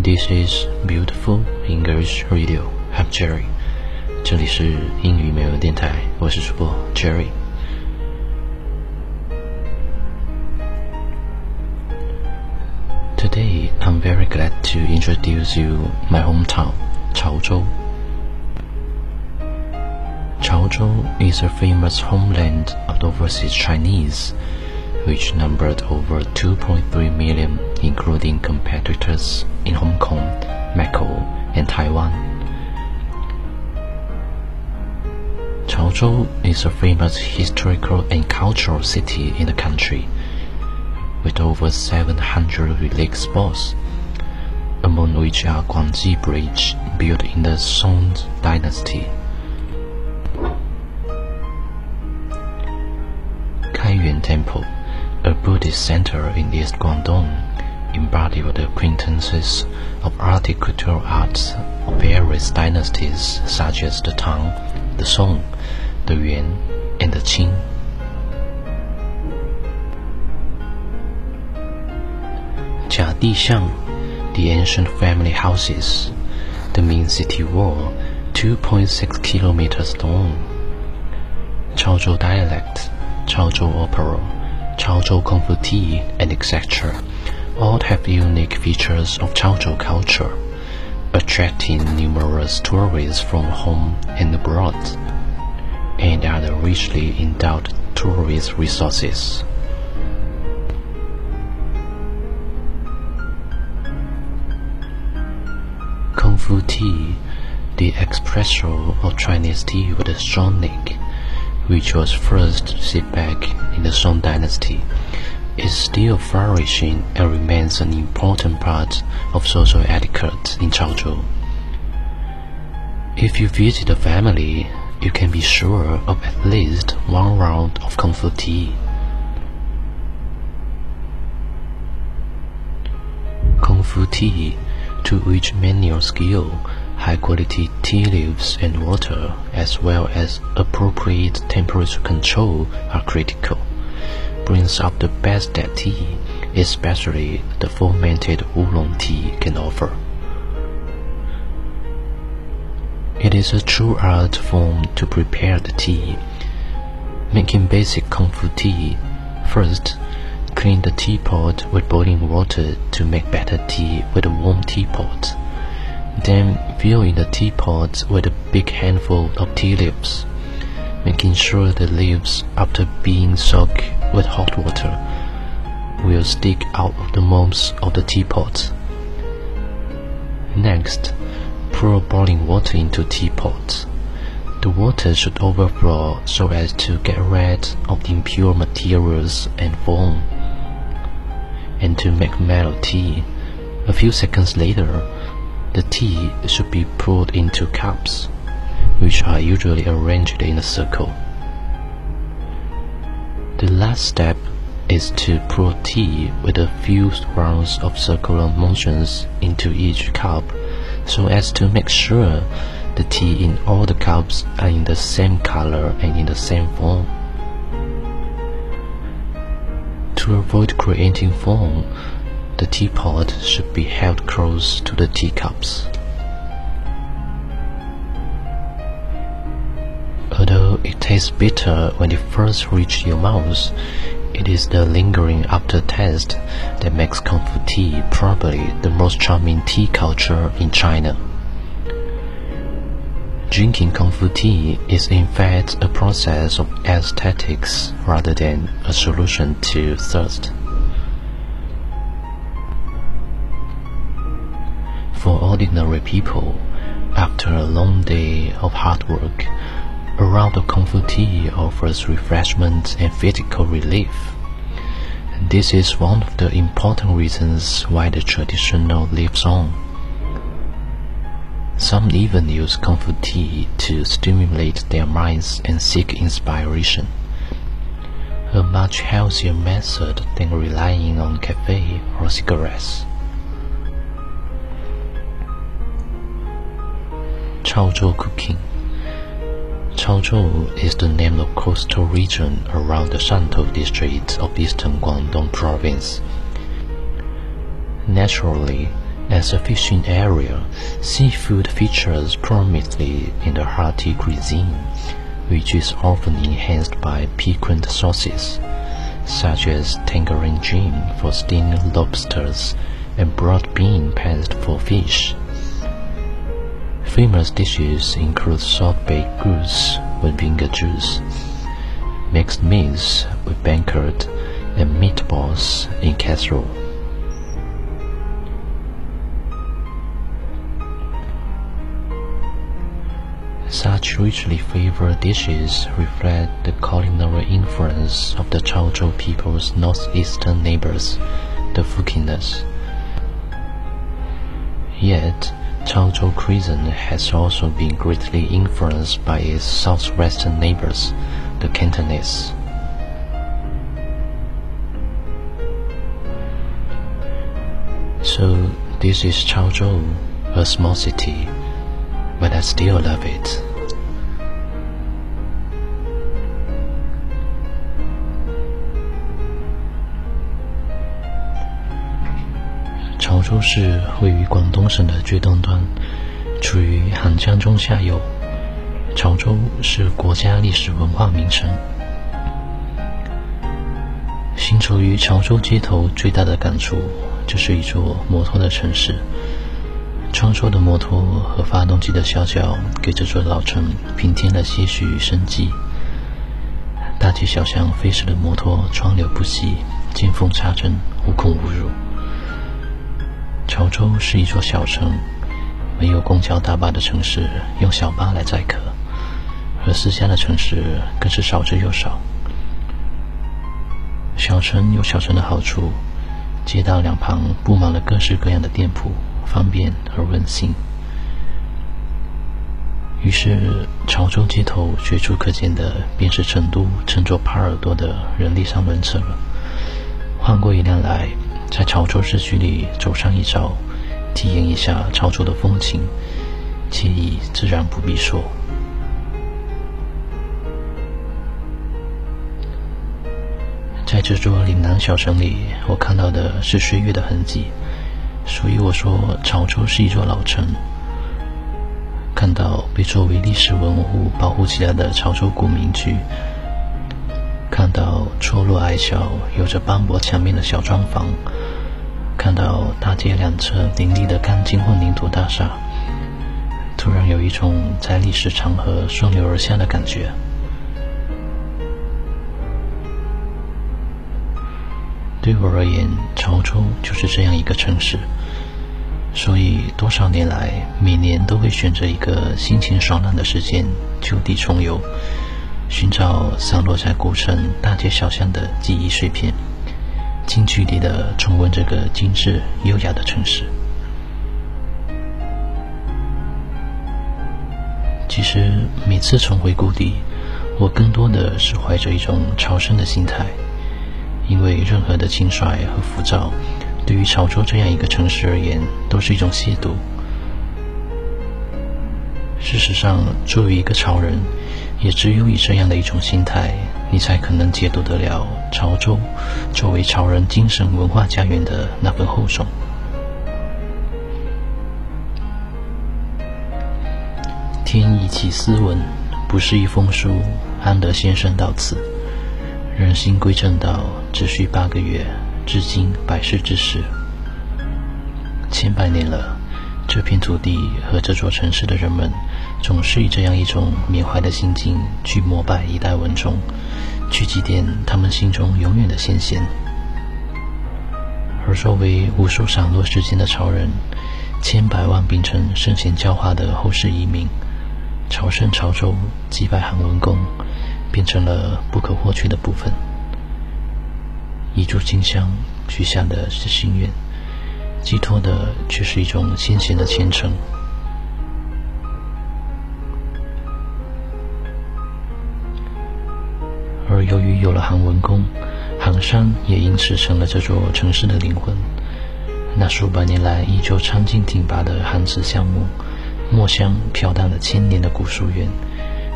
This is beautiful English radio. I'm Jerry. 这里是英语美文电台，我是主播 Jerry。Today, I'm very glad to introduce you my hometown, Chaozhou. Chaozhou is a famous homeland of the overseas Chinese, which numbered over 2.3 million, including competitors in Hong Kong, Macau, and Taiwan. Chaozhou is a famous historical and cultural city in the country with over 700 relic spots, among which are Guangji Bridge, built in the Song Dynasty. Kaiyuan Temple, Buddhist center in East Guangdong, embodied the quintessences of architectural arts of various dynasties such as the Tang, the Song, the Yuan, and the Qing. Jia Jiadixiang, the ancient family houses, the main city wall, 2.6 kilometers long. Chaozhou dialect, Chaozhou opera, Chaozhou Kung Fu tea, and etc. all have unique features of Chaozhou culture, attracting numerous tourists from home and abroad, and other richly endowed tourist resources. Kung Fu tea, the espresso of Chinese tea with a strong neck, which was first set back in the Song Dynasty, is still flourishing and remains an important part of social etiquette in Chaozhou. If you visit a family, you can be sure of at least one round of Fu tea. Kung Fu tea, to which manual skill, high quality tea leaves and water, as well as appropriate temperature control are critical, brings out the best that tea, especially the fermented oolong tea, can offer. It is a true art form to prepare the tea. Making basic Kung Fu tea, first, clean the teapot with boiling water to make better tea with a warm teapot. Then fill in the teapot with a big handful of tea leaves, making sure the leaves, after being soaked with hot water, will stick out of the mouth of the teapot. Next, pour boiling water into teapot. The water should overflow so as to get rid of the impure materials and foam. And to make mellow tea, a few seconds later, the tea should be poured into cups, which are usually arranged in a circle. The last step is to pour tea with a few rounds of circular motions into each cup so as to make sure the tea in all the cups are in the same color and in the same form. To avoid creating foam, the teapot should be held close to the teacups. Although it tastes bitter when it first reaches your mouth, it is the lingering aftertaste that makes Fu tea probably the most charming tea culture in China. Drinking Fu tea is in fact a process of aesthetics rather than a solution to thirst. For ordinary people, after a long day of hard work, a round of Fu tea offers refreshment and physical relief. This is one of the important reasons why the traditional lives on. Some even use Fu tea to stimulate their minds and seek inspiration. A much healthier method than relying on cafe or cigarettes. Chaozhou cooking. Chaozhou is the name of coastal region around the Shantou district of eastern Guangdong province. Naturally, As a fishing area, seafood features prominently in the hearty cuisine, which is often enhanced by piquant sauces, such as tangerine gin for steamed lobsters and broad bean paste for fish. Famous dishes include salt-baked goose with vinegar juice, mixed meats with banquet, and meatballs in casserole. Such richly flavored dishes reflect the culinary influence of the Chaozhou people's northeastern neighbors, the Fukieners. Yet, Chaozhou cuisine has also been greatly influenced by its southwestern neighbors, the Cantonese. So, this is Chaozhou, a small city but I still love it. 州市位于广东省的最东端，处于杭江中下游。潮州是国家历史文化名城。行走于潮州街头，最大的感触就是一座摩托的城市。穿梭的摩托和发动机的啸叫，给这座老城平添了些许生机。大街小巷飞驰的摩托，川流不息，见缝插针，无孔不入。潮州是一座小城，没有公交大巴的城市，用小巴来载客；而私家的城市更是少之又少。小城有小城的好处，街道两旁布满了各式各样的店铺。方便而温馨。于是，潮州街头随处可见的便是成都乘坐耙耳朵的人力三轮车了。换过一辆来，在潮州市区里走上一遭，体验一下潮州的风情，惬意自然不必说。在这座岭南小城里，我看到的是岁月的痕迹。所以我说，潮州是一座老城。看到被作为历史文物保护起来的潮州古民居，看到错落矮小、有着斑驳墙面的小砖房，看到大街两侧林立的钢筋混凝土大厦，突然有一种在历史长河顺流而下的感觉。对我而言，潮州就是这样一个城市，所以多少年来，每年都会选择一个心情爽朗的时间就地重游，寻找散落在古城大街小巷的记忆碎片，近距离的重温这个精致优雅的城市。其实每次重回故地，我更多的是怀着一种朝圣的心态。因为任何的轻率和浮躁，对于潮州这样一个城市而言，都是一种亵渎。事实上，作为一个潮人，也只有以这样的一种心态，你才可能解读得了潮州作为潮人精神文化家园的那份厚重。天意起斯文，不是一封书。安德先生到此。人心归正道，只需八个月，至今百世之事。千百年了，这片土地和这座城市的人们，总是以这样一种缅怀的心境去膜拜一代文宗，去祭奠他们心中永远的先贤。而作为无数散落世间的潮人，千百万秉承圣贤教化的后世遗民，朝圣潮州，祭拜韩文公。变成了不可或缺的部分。一炷清香，许下的是心愿，寄托的却是一种先贤的虔诚。而由于有了韩文公，韩山也因此成了这座城市的灵魂。那数百年来依旧苍劲挺拔的韩祠橡木，墨香飘荡了千年的古书院。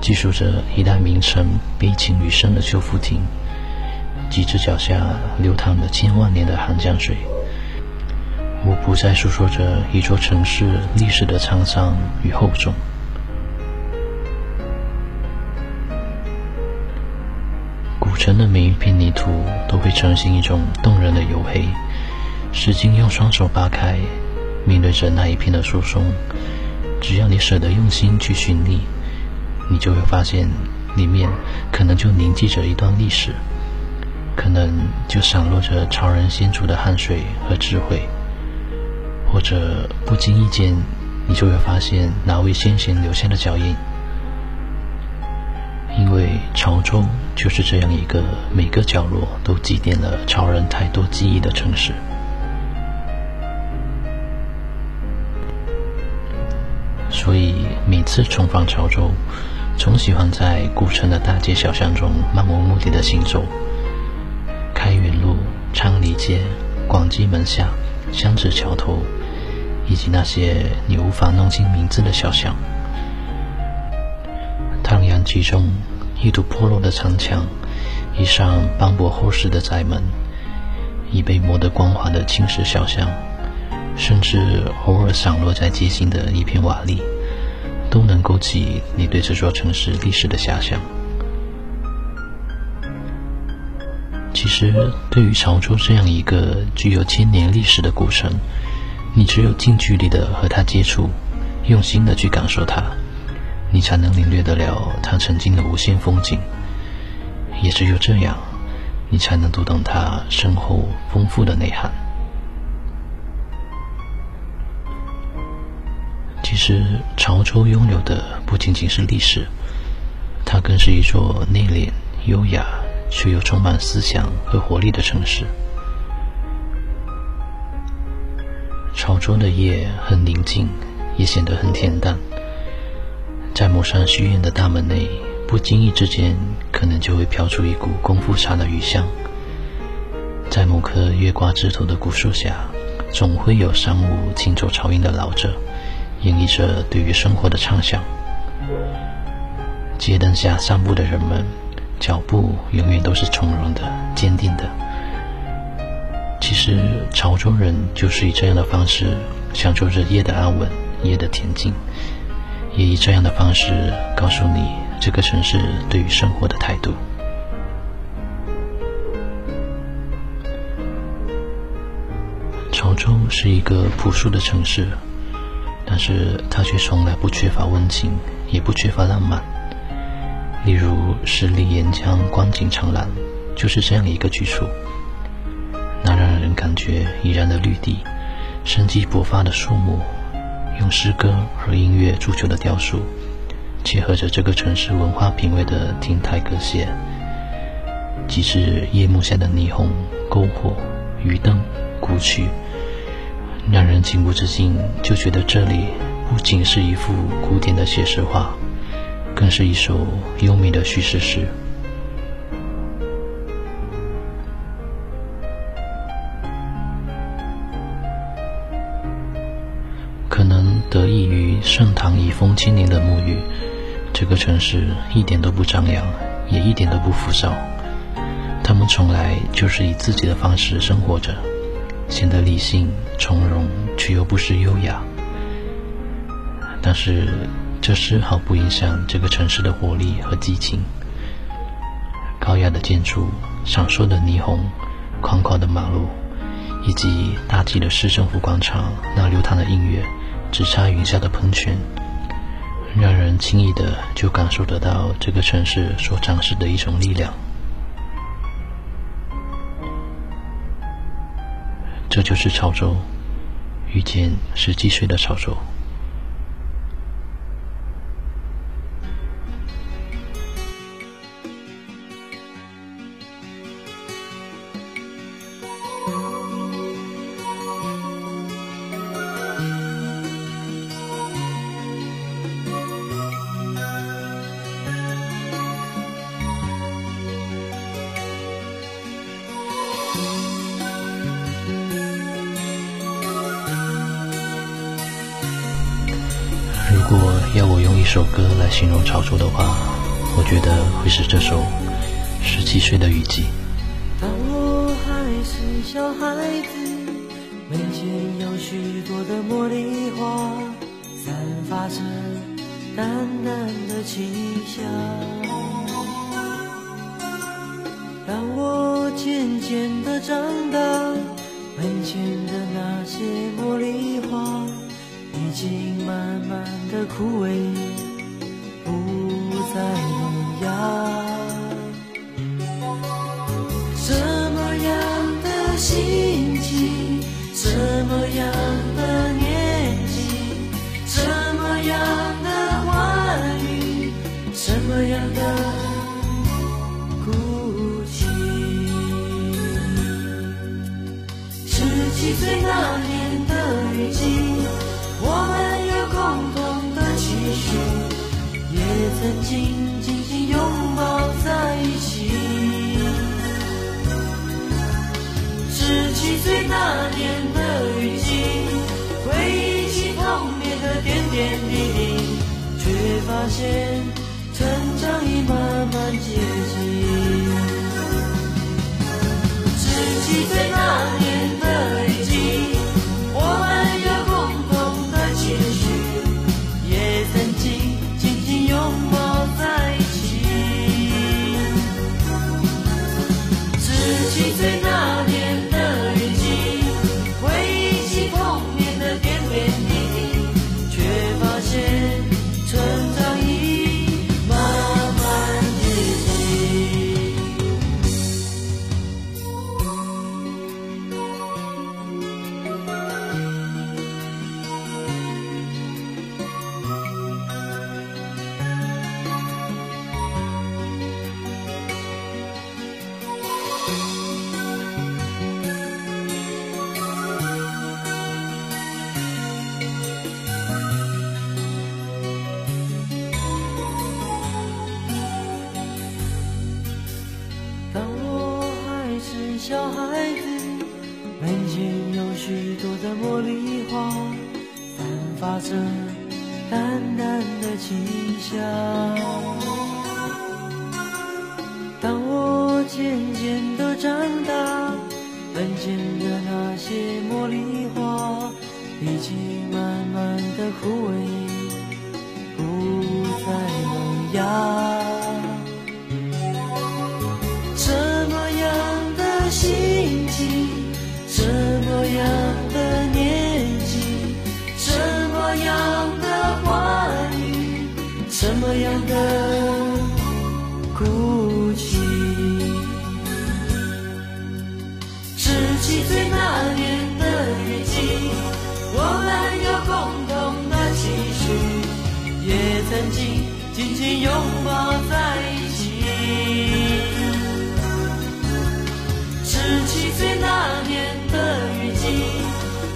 记述着一代名臣悲情余生的修复亭，几只脚下流淌着千万年的杭江水，我不再诉说着一座城市历史的沧桑与厚重。古城的每一片泥土都会呈现一种动人的黝黑，使劲用双手扒开，面对着那一片的疏松。只要你舍得用心去寻觅，你就会发现，里面可能就凝记着一段历史，可能就散落着超人先祖的汗水和智慧。或者不经意间，你就会发现哪位先贤留下的脚印。因为潮州就是这样一个每个角落都积淀了潮人太多记忆的城市，所以每次重访潮州，总喜欢在古城的大街小巷中漫无目的的行走。开元路、昌黎街、广济门下、香子桥头。以及那些你无法弄清名字的小巷，唐阳其中一堵破落的城墙，一扇斑驳厚实的宅门，一被磨得光滑的青石小巷，甚至偶尔散落在街心的一片瓦砾，都能勾起你对这座城市历史的遐想。其实，对于潮州这样一个具有千年历史的古城，你只有近距离的和它接触，用心的去感受它，你才能领略得了它曾经的无限风景。也只有这样，你才能读懂它深厚丰富的内涵。其实，潮州拥有的不仅仅是历史，它更是一座内敛、优雅却又充满思想和活力的城市。潮州的夜很宁静，也显得很恬淡。在某扇虚掩的大门内，不经意之间，可能就会飘出一股功夫茶的余香。在某棵月挂枝头的古树下，总会有三五行走潮音的老者，演绎着对于生活的畅想。街灯下散步的人们，脚步永远都是从容的、坚定的。其实，潮州人就是以这样的方式享受着夜的安稳、夜的恬静，也以这样的方式告诉你这个城市对于生活的态度。潮州是一个朴素的城市，但是它却从来不缺乏温情，也不缺乏浪漫。例如十里沿江光景长廊，就是这样一个居处。感觉怡然的绿地，生机勃发的树木，用诗歌和音乐铸就的雕塑，结合着这个城市文化品味的亭台阁榭，即是夜幕下的霓虹、篝火、鱼灯、古曲，让人情不自禁就觉得这里不仅是一幅古典的写实画，更是一首优美的叙事诗。盛唐遗风千年的沐浴，这个城市一点都不张扬，也一点都不浮躁。他们从来就是以自己的方式生活着，显得理性从容，却又不失优雅。但是这丝毫不影响这个城市的活力和激情。高雅的建筑、闪烁的霓虹、宽阔的马路，以及大气的市政府广场那流淌的音乐。直插云下的喷泉，让人轻易的就感受得到这个城市所展示的一种力量。这就是潮州，遇见十几岁的潮州。一首歌来形容潮州的话，我觉得会是这首《十七岁的雨季》。当我还是小孩子，门前有许多的茉莉花，散发着淡淡的清香。当我渐渐的长大，门前的那些茉莉花已经慢慢的枯萎，不再萌芽。什么样的心情，什么样的年纪，什么样的话语，什么样的哭泣？十七岁那年的雨季，曾经紧紧拥抱在一起。十七岁那年的雨季，回忆起童年的点点滴滴，却发现十七着淡淡的清香。样的哭泣？十七岁那年的雨季，我们有共同的期许，也曾经紧紧拥抱在一起。十七岁那年的雨季，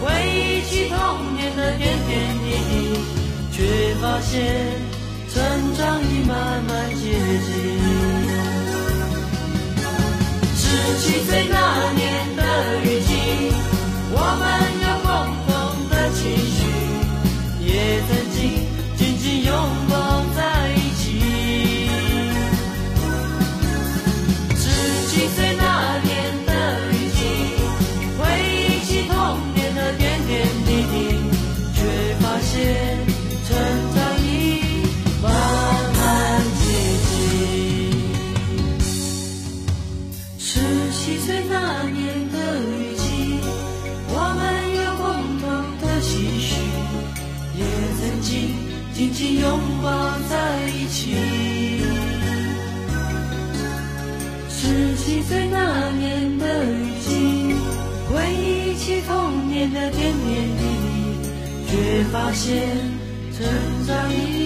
回忆起童年的点点滴滴，却发现成长已慢慢接近。十七岁那年的雨七岁那年的雨季，我们有共同的期许，也曾经紧紧拥抱在一起。十七岁那年的雨季，回忆起童年的点点滴滴，却发现成长已。